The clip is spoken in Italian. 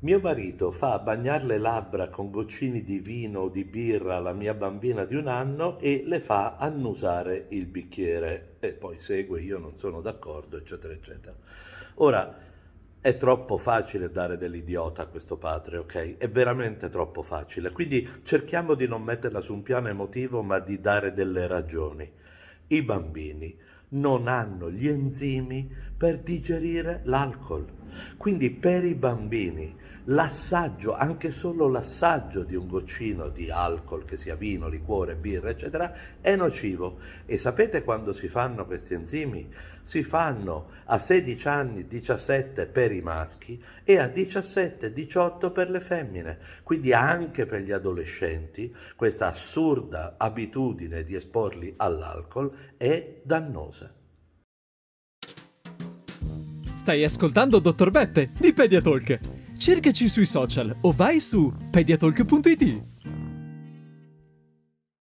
Mio marito fa bagnare le labbra con goccini di vino o di birra alla mia bambina di un anno e le fa annusare il bicchiere e poi segue io non sono d'accordo, eccetera, eccetera. Ora, è troppo facile dare dell'idiota a questo padre, ok? È veramente troppo facile. Quindi cerchiamo di non metterla su un piano emotivo, ma di dare delle ragioni. I bambini non hanno gli enzimi per digerire l'alcol. Quindi per i bambini l'assaggio, anche solo l'assaggio di un goccino di alcol, che sia vino, liquore, birra, eccetera, è nocivo. E sapete quando si fanno questi enzimi? Si fanno a 16 anni, 17 per i maschi e a 17, 18 per le femmine. Quindi anche per gli adolescenti questa assurda abitudine di esporli all'alcol è dannosa. Stai ascoltando Dottor Beppe di Pediatalk. Cercaci sui social o vai su pediatalk.it.